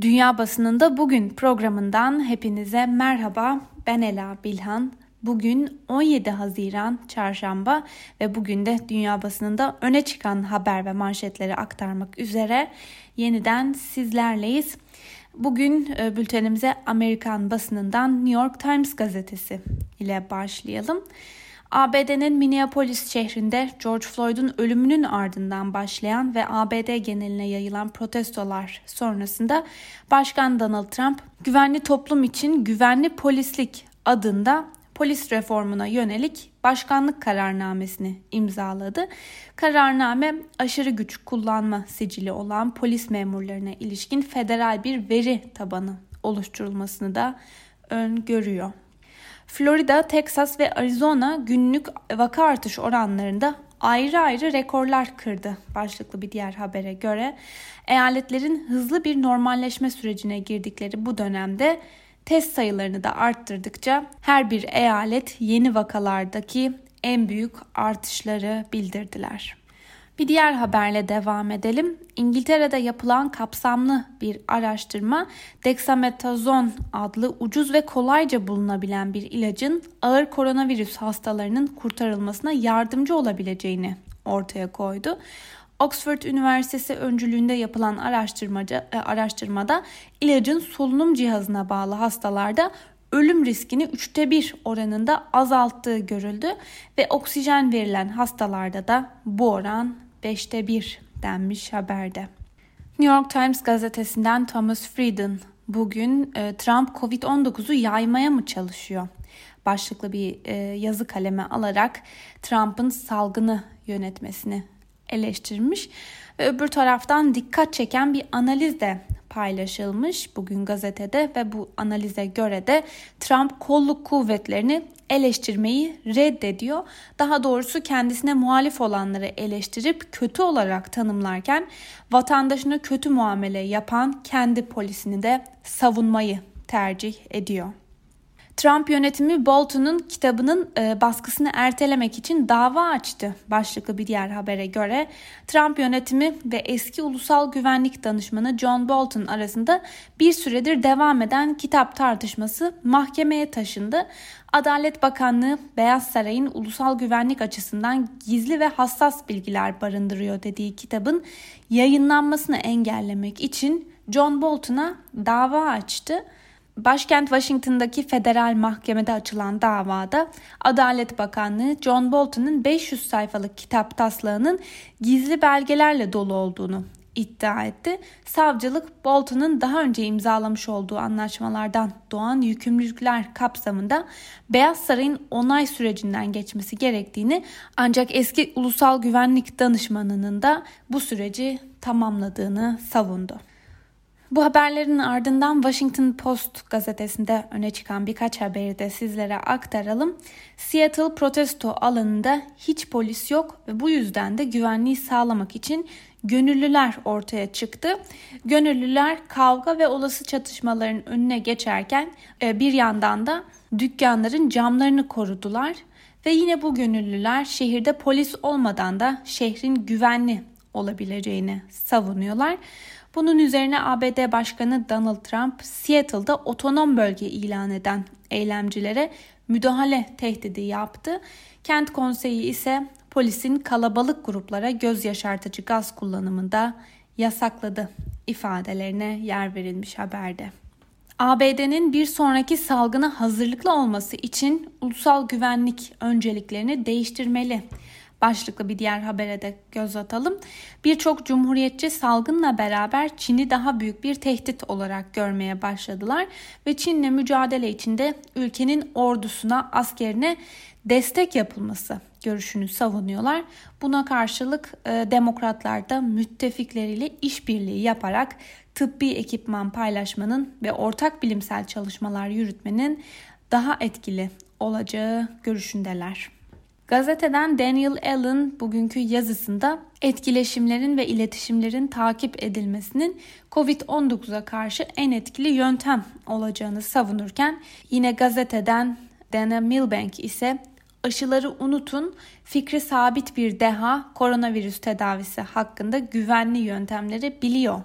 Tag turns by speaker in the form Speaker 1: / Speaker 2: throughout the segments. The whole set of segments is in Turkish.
Speaker 1: Dünya Basınında Bugün programından hepinize merhaba. Ben Ela Bilhan. Bugün 17 Haziran Çarşamba ve bugün de dünya basınında öne çıkan haber ve manşetleri aktarmak üzere yeniden sizlerleyiz. Bugün e, bültenimize Amerikan basınından New York Times gazetesi ile başlayalım. ABD'nin Minneapolis şehrinde George Floyd'un ölümünün ardından başlayan ve ABD geneline yayılan protestolar sonrasında Başkan Donald Trump güvenli toplum için güvenli polislik adında polis reformuna yönelik başkanlık kararnamesini imzaladı. Kararname aşırı güç kullanma sicili olan polis memurlarına ilişkin federal bir veri tabanı oluşturulmasını da öngörüyor. Florida, Texas ve Arizona günlük vaka artış oranlarında ayrı ayrı rekorlar kırdı başlıklı bir diğer habere göre. Eyaletlerin hızlı bir normalleşme sürecine girdikleri bu dönemde test sayılarını da arttırdıkça her bir eyalet yeni vakalardaki en büyük artışları bildirdiler. Bir diğer haberle devam edelim. İngiltere'de yapılan kapsamlı bir araştırma dexametazon adlı ucuz ve kolayca bulunabilen bir ilacın ağır koronavirüs hastalarının kurtarılmasına yardımcı olabileceğini ortaya koydu. Oxford Üniversitesi öncülüğünde yapılan araştırmacı, e, araştırmada ilacın solunum cihazına bağlı hastalarda ölüm riskini üçte bir oranında azalttığı görüldü ve oksijen verilen hastalarda da bu oran beşte bir denmiş haberde. New York Times gazetesinden Thomas Frieden bugün e, Trump Covid-19'u yaymaya mı çalışıyor? Başlıklı bir e, yazı kaleme alarak Trump'ın salgını yönetmesini eleştirmiş ve öbür taraftan dikkat çeken bir analiz de paylaşılmış bugün gazetede ve bu analize göre de Trump kolluk kuvvetlerini eleştirmeyi reddediyor. Daha doğrusu kendisine muhalif olanları eleştirip kötü olarak tanımlarken vatandaşına kötü muamele yapan kendi polisini de savunmayı tercih ediyor. Trump yönetimi Bolton'un kitabının e, baskısını ertelemek için dava açtı. Başlıklı bir diğer habere göre Trump yönetimi ve eski ulusal güvenlik danışmanı John Bolton arasında bir süredir devam eden kitap tartışması mahkemeye taşındı. Adalet Bakanlığı Beyaz Saray'ın ulusal güvenlik açısından gizli ve hassas bilgiler barındırıyor dediği kitabın yayınlanmasını engellemek için John Bolton'a dava açtı. Başkent Washington'daki federal mahkemede açılan davada Adalet Bakanlığı John Bolton'un 500 sayfalık kitap taslağının gizli belgelerle dolu olduğunu iddia etti. Savcılık Bolton'un daha önce imzalamış olduğu anlaşmalardan doğan yükümlülükler kapsamında Beyaz Saray'ın onay sürecinden geçmesi gerektiğini ancak eski ulusal güvenlik danışmanının da bu süreci tamamladığını savundu. Bu haberlerin ardından Washington Post gazetesinde öne çıkan birkaç haberi de sizlere aktaralım. Seattle protesto alanında hiç polis yok ve bu yüzden de güvenliği sağlamak için gönüllüler ortaya çıktı. Gönüllüler kavga ve olası çatışmaların önüne geçerken e, bir yandan da dükkanların camlarını korudular ve yine bu gönüllüler şehirde polis olmadan da şehrin güvenli olabileceğini savunuyorlar. Bunun üzerine ABD Başkanı Donald Trump Seattle'da otonom bölge ilan eden eylemcilere müdahale tehdidi yaptı. Kent konseyi ise polisin kalabalık gruplara göz yaşartıcı gaz kullanımında yasakladı ifadelerine yer verilmiş haberde. ABD'nin bir sonraki salgına hazırlıklı olması için ulusal güvenlik önceliklerini değiştirmeli başlıklı bir diğer habere de göz atalım. Birçok cumhuriyetçi salgınla beraber Çin'i daha büyük bir tehdit olarak görmeye başladılar ve Çin'le mücadele içinde ülkenin ordusuna, askerine destek yapılması görüşünü savunuyorlar. Buna karşılık e, demokratlar da müttefikleriyle işbirliği yaparak tıbbi ekipman paylaşmanın ve ortak bilimsel çalışmalar yürütmenin daha etkili olacağı görüşündeler. Gazeteden Daniel Allen bugünkü yazısında etkileşimlerin ve iletişimlerin takip edilmesinin COVID-19'a karşı en etkili yöntem olacağını savunurken yine gazeteden Dana Milbank ise aşıları unutun, fikri sabit bir deha koronavirüs tedavisi hakkında güvenli yöntemleri biliyor.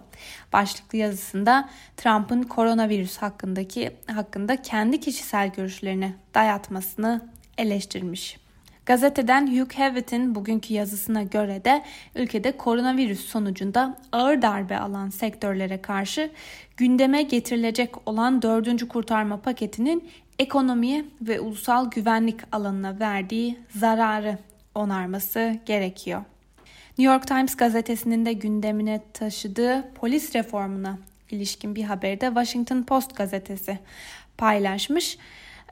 Speaker 1: Başlıklı yazısında Trump'ın koronavirüs hakkındaki hakkında kendi kişisel görüşlerini dayatmasını eleştirmiş. Gazeteden Hugh Hewitt'in bugünkü yazısına göre de ülkede koronavirüs sonucunda ağır darbe alan sektörlere karşı gündeme getirilecek olan dördüncü kurtarma paketinin ekonomiye ve ulusal güvenlik alanına verdiği zararı onarması gerekiyor. New York Times gazetesinin de gündemine taşıdığı polis reformuna ilişkin bir haberi de Washington Post gazetesi paylaşmış.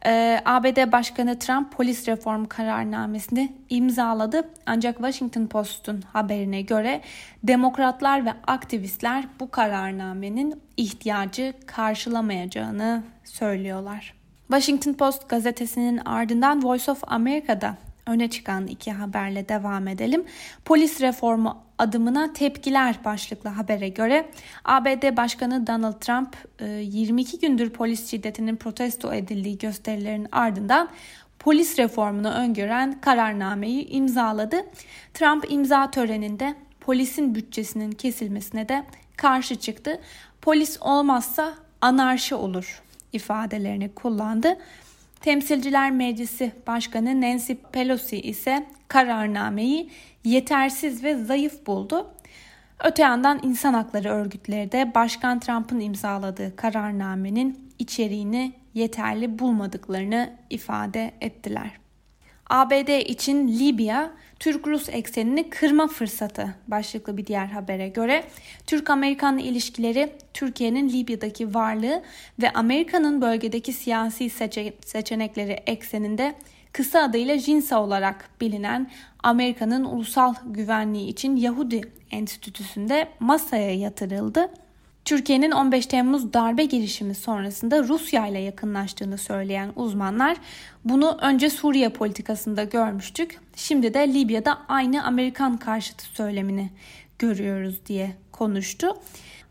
Speaker 1: Ee, ABD Başkanı Trump polis reform kararnamesini imzaladı. Ancak Washington Post'un haberine göre demokratlar ve aktivistler bu kararnamenin ihtiyacı karşılamayacağını söylüyorlar. Washington Post gazetesinin ardından Voice of America'da öne çıkan iki haberle devam edelim. Polis reformu adımına tepkiler başlıklı habere göre ABD Başkanı Donald Trump 22 e, gündür polis şiddetinin protesto edildiği gösterilerin ardından polis reformunu öngören kararnameyi imzaladı. Trump imza töreninde polisin bütçesinin kesilmesine de karşı çıktı. Polis olmazsa anarşi olur ifadelerini kullandı. Temsilciler Meclisi Başkanı Nancy Pelosi ise kararnameyi yetersiz ve zayıf buldu. Öte yandan insan hakları örgütleri de Başkan Trump'ın imzaladığı kararnamenin içeriğini yeterli bulmadıklarını ifade ettiler. ABD için Libya Türk-Rus eksenini kırma fırsatı başlıklı bir diğer habere göre Türk-Amerikan ilişkileri Türkiye'nin Libya'daki varlığı ve Amerika'nın bölgedeki siyasi seçe seçenekleri ekseninde kısa adıyla JINSA olarak bilinen Amerika'nın ulusal güvenliği için Yahudi Enstitüsü'nde masaya yatırıldı. Türkiye'nin 15 Temmuz darbe girişimi sonrasında Rusya ile yakınlaştığını söyleyen uzmanlar bunu önce Suriye politikasında görmüştük. Şimdi de Libya'da aynı Amerikan karşıtı söylemini görüyoruz diye konuştu.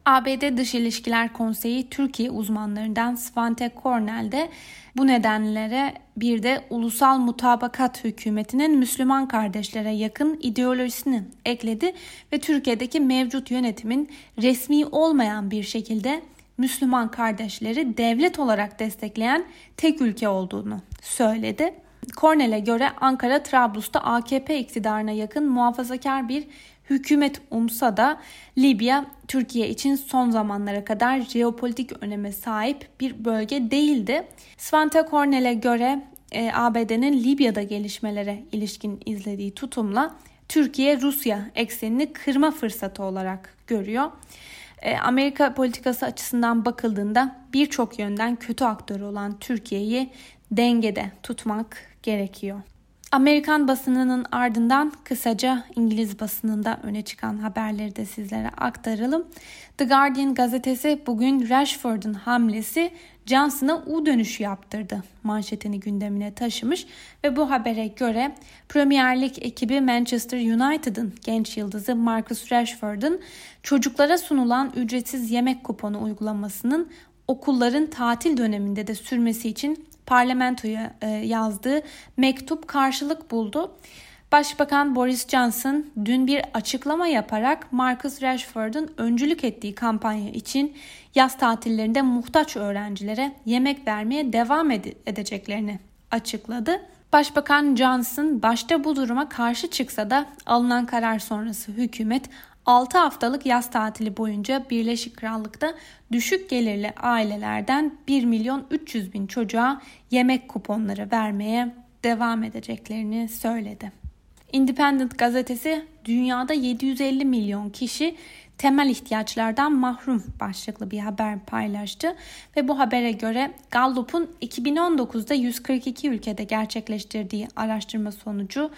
Speaker 1: ABD Dış İlişkiler Konseyi Türkiye uzmanlarından Svante Cornell de bu nedenlere bir de ulusal mutabakat hükümetinin Müslüman kardeşlere yakın ideolojisini ekledi ve Türkiye'deki mevcut yönetimin resmi olmayan bir şekilde Müslüman kardeşleri devlet olarak destekleyen tek ülke olduğunu söyledi. Cornell'e göre Ankara Trablus'ta AKP iktidarına yakın muhafazakar bir hükümet umsa da Libya Türkiye için son zamanlara kadar jeopolitik öneme sahip bir bölge değildi. Svante Cornell'e göre e, ABD'nin Libya'da gelişmelere ilişkin izlediği tutumla Türkiye Rusya eksenini kırma fırsatı olarak görüyor. E, Amerika politikası açısından bakıldığında birçok yönden kötü aktör olan Türkiye'yi dengede tutmak gerekiyor. Amerikan basınının ardından kısaca İngiliz basınında öne çıkan haberleri de sizlere aktaralım. The Guardian gazetesi bugün Rashford'un hamlesi Johnson'a U dönüşü yaptırdı manşetini gündemine taşımış ve bu habere göre Premier Lig ekibi Manchester United'ın genç yıldızı Marcus Rashford'un çocuklara sunulan ücretsiz yemek kuponu uygulamasının okulların tatil döneminde de sürmesi için parlamentoya e, yazdığı mektup karşılık buldu. Başbakan Boris Johnson dün bir açıklama yaparak Marcus Rashford'un öncülük ettiği kampanya için yaz tatillerinde muhtaç öğrencilere yemek vermeye devam edeceklerini açıkladı. Başbakan Johnson başta bu duruma karşı çıksa da alınan karar sonrası hükümet 6 haftalık yaz tatili boyunca Birleşik Krallık'ta düşük gelirli ailelerden 1 milyon 300 bin çocuğa yemek kuponları vermeye devam edeceklerini söyledi. Independent gazetesi dünyada 750 milyon kişi temel ihtiyaçlardan mahrum başlıklı bir haber paylaştı ve bu habere göre Gallup'un 2019'da 142 ülkede gerçekleştirdiği araştırma sonucu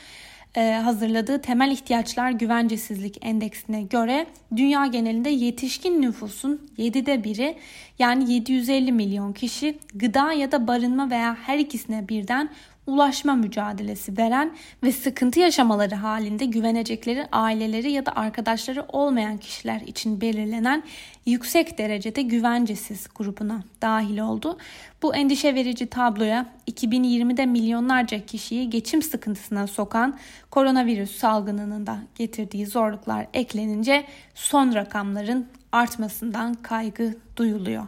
Speaker 1: hazırladığı temel ihtiyaçlar güvencesizlik endeksine göre dünya genelinde yetişkin nüfusun 7'de biri yani 750 milyon kişi gıda ya da barınma veya her ikisine birden ulaşma mücadelesi veren ve sıkıntı yaşamaları halinde güvenecekleri aileleri ya da arkadaşları olmayan kişiler için belirlenen yüksek derecede güvencesiz grubuna dahil oldu. Bu endişe verici tabloya 2020'de milyonlarca kişiyi geçim sıkıntısına sokan koronavirüs salgınının da getirdiği zorluklar eklenince son rakamların artmasından kaygı duyuluyor.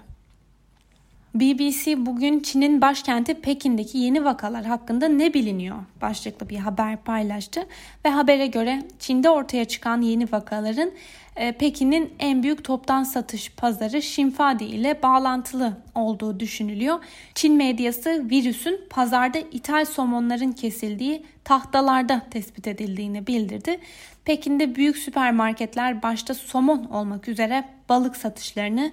Speaker 1: BBC bugün Çin'in başkenti Pekin'deki yeni vakalar hakkında ne biliniyor başlıklı bir haber paylaştı ve habere göre Çin'de ortaya çıkan yeni vakaların e, Pekin'in en büyük toptan satış pazarı Xinfadi ile bağlantılı olduğu düşünülüyor. Çin medyası virüsün pazarda ithal somonların kesildiği tahtalarda tespit edildiğini bildirdi. Pekin'de büyük süpermarketler başta somon olmak üzere balık satışlarını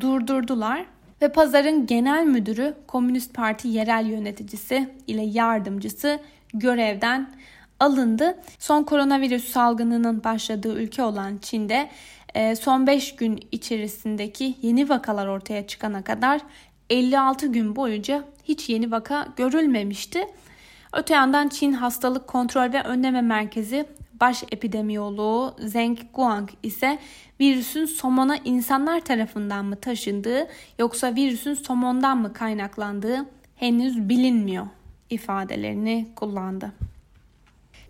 Speaker 1: durdurdular ve pazarın genel müdürü Komünist Parti yerel yöneticisi ile yardımcısı görevden alındı. Son koronavirüs salgınının başladığı ülke olan Çin'de e, son 5 gün içerisindeki yeni vakalar ortaya çıkana kadar 56 gün boyunca hiç yeni vaka görülmemişti. Öte yandan Çin Hastalık Kontrol ve Önleme Merkezi baş epidemiyoloğu Zheng Guang ise virüsün somona insanlar tarafından mı taşındığı yoksa virüsün somondan mı kaynaklandığı henüz bilinmiyor ifadelerini kullandı.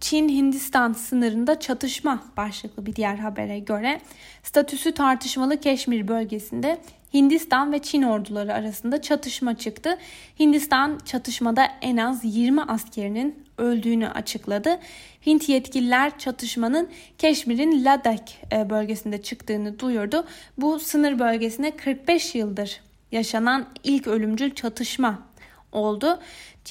Speaker 1: Çin-Hindistan sınırında çatışma başlıklı bir diğer habere göre statüsü tartışmalı Keşmir bölgesinde Hindistan ve Çin orduları arasında çatışma çıktı. Hindistan çatışmada en az 20 askerinin öldüğünü açıkladı. Hint yetkililer çatışmanın Keşmir'in Ladakh e, bölgesinde çıktığını duyurdu. Bu sınır bölgesine 45 yıldır yaşanan ilk ölümcül çatışma oldu.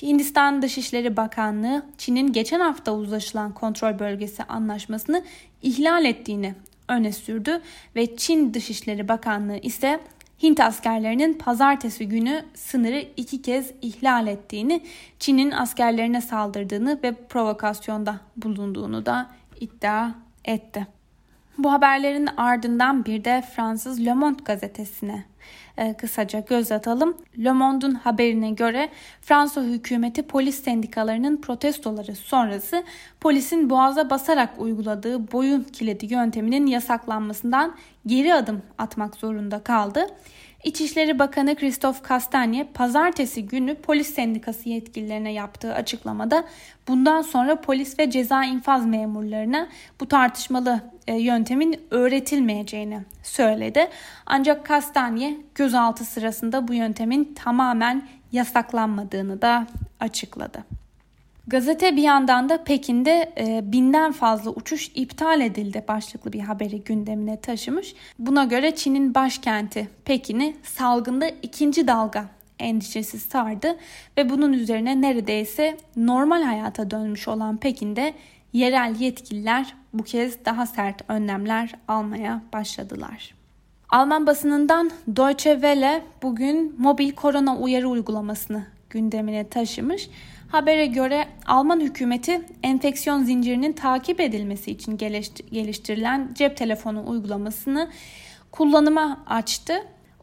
Speaker 1: Hindistan Dışişleri Bakanlığı Çin'in geçen hafta uzlaşılan kontrol bölgesi anlaşmasını ihlal ettiğini öne sürdü ve Çin Dışişleri Bakanlığı ise Hint askerlerinin pazartesi günü sınırı iki kez ihlal ettiğini, Çin'in askerlerine saldırdığını ve provokasyonda bulunduğunu da iddia etti. Bu haberlerin ardından bir de Fransız Le Monde gazetesine e, kısaca göz atalım. Le Monde'un haberine göre Fransa hükümeti polis sendikalarının protestoları sonrası polisin boğaza basarak uyguladığı boyun kilidi yönteminin yasaklanmasından geri adım atmak zorunda kaldı. İçişleri Bakanı Christophe Castagne pazartesi günü polis sendikası yetkililerine yaptığı açıklamada bundan sonra polis ve ceza infaz memurlarına bu tartışmalı e, yöntemin öğretilmeyeceğini söyledi. Ancak Castagne gözaltı sırasında bu yöntemin tamamen yasaklanmadığını da açıkladı. Gazete bir yandan da Pekin'de e, binden fazla uçuş iptal edildi başlıklı bir haberi gündemine taşımış. Buna göre Çin'in başkenti Pekin'i salgında ikinci dalga endişesi sardı ve bunun üzerine neredeyse normal hayata dönmüş olan Pekin'de yerel yetkililer bu kez daha sert önlemler almaya başladılar. Alman basınından Deutsche Welle bugün mobil korona uyarı uygulamasını gündemine taşımış. Habere göre Alman hükümeti enfeksiyon zincirinin takip edilmesi için geliştirilen cep telefonu uygulamasını kullanıma açtı.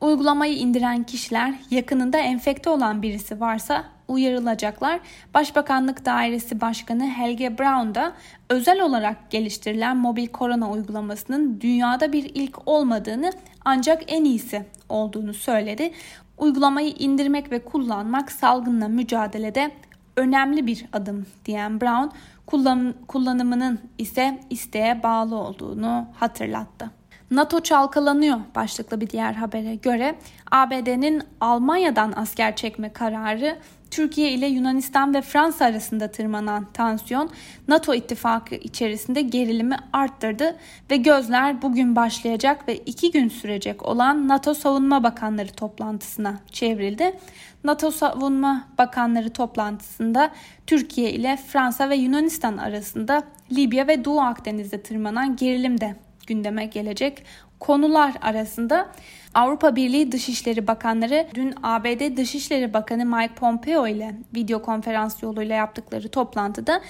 Speaker 1: Uygulamayı indiren kişiler yakınında enfekte olan birisi varsa uyarılacaklar. Başbakanlık Dairesi Başkanı Helge Braun da özel olarak geliştirilen mobil korona uygulamasının dünyada bir ilk olmadığını ancak en iyisi olduğunu söyledi. Uygulamayı indirmek ve kullanmak salgınla mücadelede önemli bir adım diyen Brown kullan kullanımının ise isteğe bağlı olduğunu hatırlattı. NATO çalkalanıyor başlıklı bir diğer habere göre ABD'nin Almanya'dan asker çekme kararı Türkiye ile Yunanistan ve Fransa arasında tırmanan tansiyon NATO ittifakı içerisinde gerilimi arttırdı ve gözler bugün başlayacak ve iki gün sürecek olan NATO Savunma Bakanları toplantısına çevrildi. NATO Savunma Bakanları toplantısında Türkiye ile Fransa ve Yunanistan arasında Libya ve Doğu Akdeniz'de tırmanan gerilim de gündeme gelecek konular arasında Avrupa Birliği Dışişleri Bakanları dün ABD Dışişleri Bakanı Mike Pompeo ile video konferans yoluyla yaptıkları toplantıda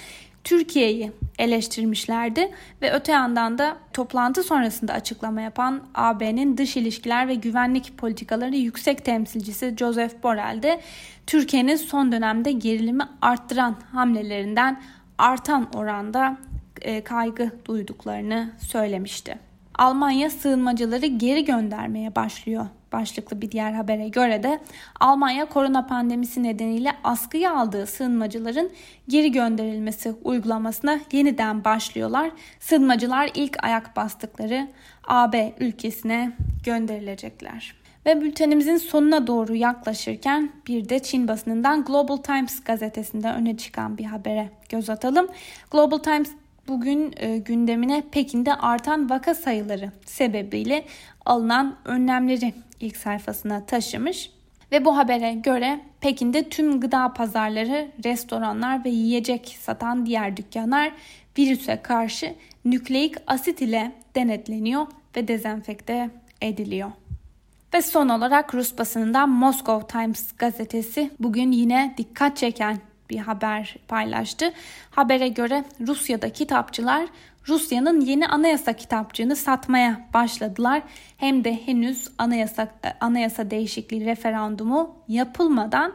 Speaker 1: Türkiye'yi eleştirmişlerdi ve öte yandan da toplantı sonrasında açıklama yapan AB'nin dış ilişkiler ve güvenlik politikaları yüksek temsilcisi Joseph Borrell de Türkiye'nin son dönemde gerilimi arttıran hamlelerinden artan oranda e, kaygı duyduklarını söylemişti. Almanya sığınmacıları geri göndermeye başlıyor başlıklı bir diğer habere göre de Almanya korona pandemisi nedeniyle askıya aldığı sığınmacıların geri gönderilmesi uygulamasına yeniden başlıyorlar. Sığınmacılar ilk ayak bastıkları AB ülkesine gönderilecekler. Ve bültenimizin sonuna doğru yaklaşırken bir de Çin basınından Global Times gazetesinde öne çıkan bir habere göz atalım. Global Times bugün e, gündemine Pekin'de artan vaka sayıları sebebiyle alınan önlemleri ilk sayfasına taşımış. Ve bu habere göre Pekin'de tüm gıda pazarları, restoranlar ve yiyecek satan diğer dükkanlar virüse karşı nükleik asit ile denetleniyor ve dezenfekte ediliyor. Ve son olarak Rus basınından Moscow Times gazetesi bugün yine dikkat çeken bir haber paylaştı. Habere göre Rusya'da kitapçılar Rusya'nın yeni anayasa kitapçığını satmaya başladılar. Hem de henüz anayasa anayasa değişikliği referandumu yapılmadan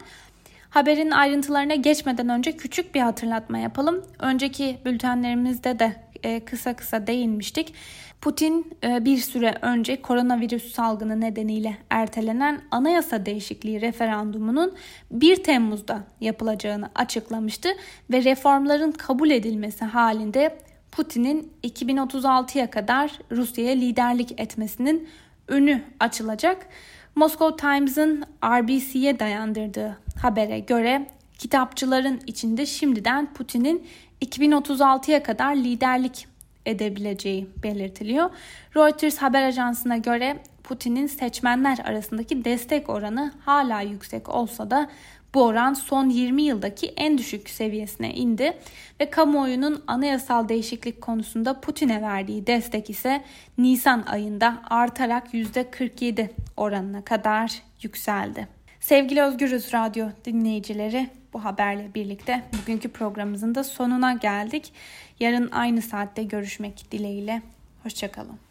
Speaker 1: Haberin ayrıntılarına geçmeden önce küçük bir hatırlatma yapalım. Önceki bültenlerimizde de kısa kısa değinmiştik. Putin e, bir süre önce koronavirüs salgını nedeniyle ertelenen anayasa değişikliği referandumunun 1 Temmuz'da yapılacağını açıklamıştı ve reformların kabul edilmesi halinde Putin'in 2036'ya kadar Rusya'ya liderlik etmesinin önü açılacak. Moscow Times'ın RBC'ye dayandırdığı habere göre kitapçıların içinde şimdiden Putin'in 2036'ya kadar liderlik edebileceği belirtiliyor. Reuters haber ajansına göre Putin'in seçmenler arasındaki destek oranı hala yüksek olsa da bu oran son 20 yıldaki en düşük seviyesine indi ve kamuoyunun anayasal değişiklik konusunda Putin'e verdiği destek ise Nisan ayında artarak %47 oranına kadar yükseldi. Sevgili Özgürüz Radyo dinleyicileri bu haberle birlikte bugünkü programımızın da sonuna geldik. Yarın aynı saatte görüşmek dileğiyle. Hoşçakalın.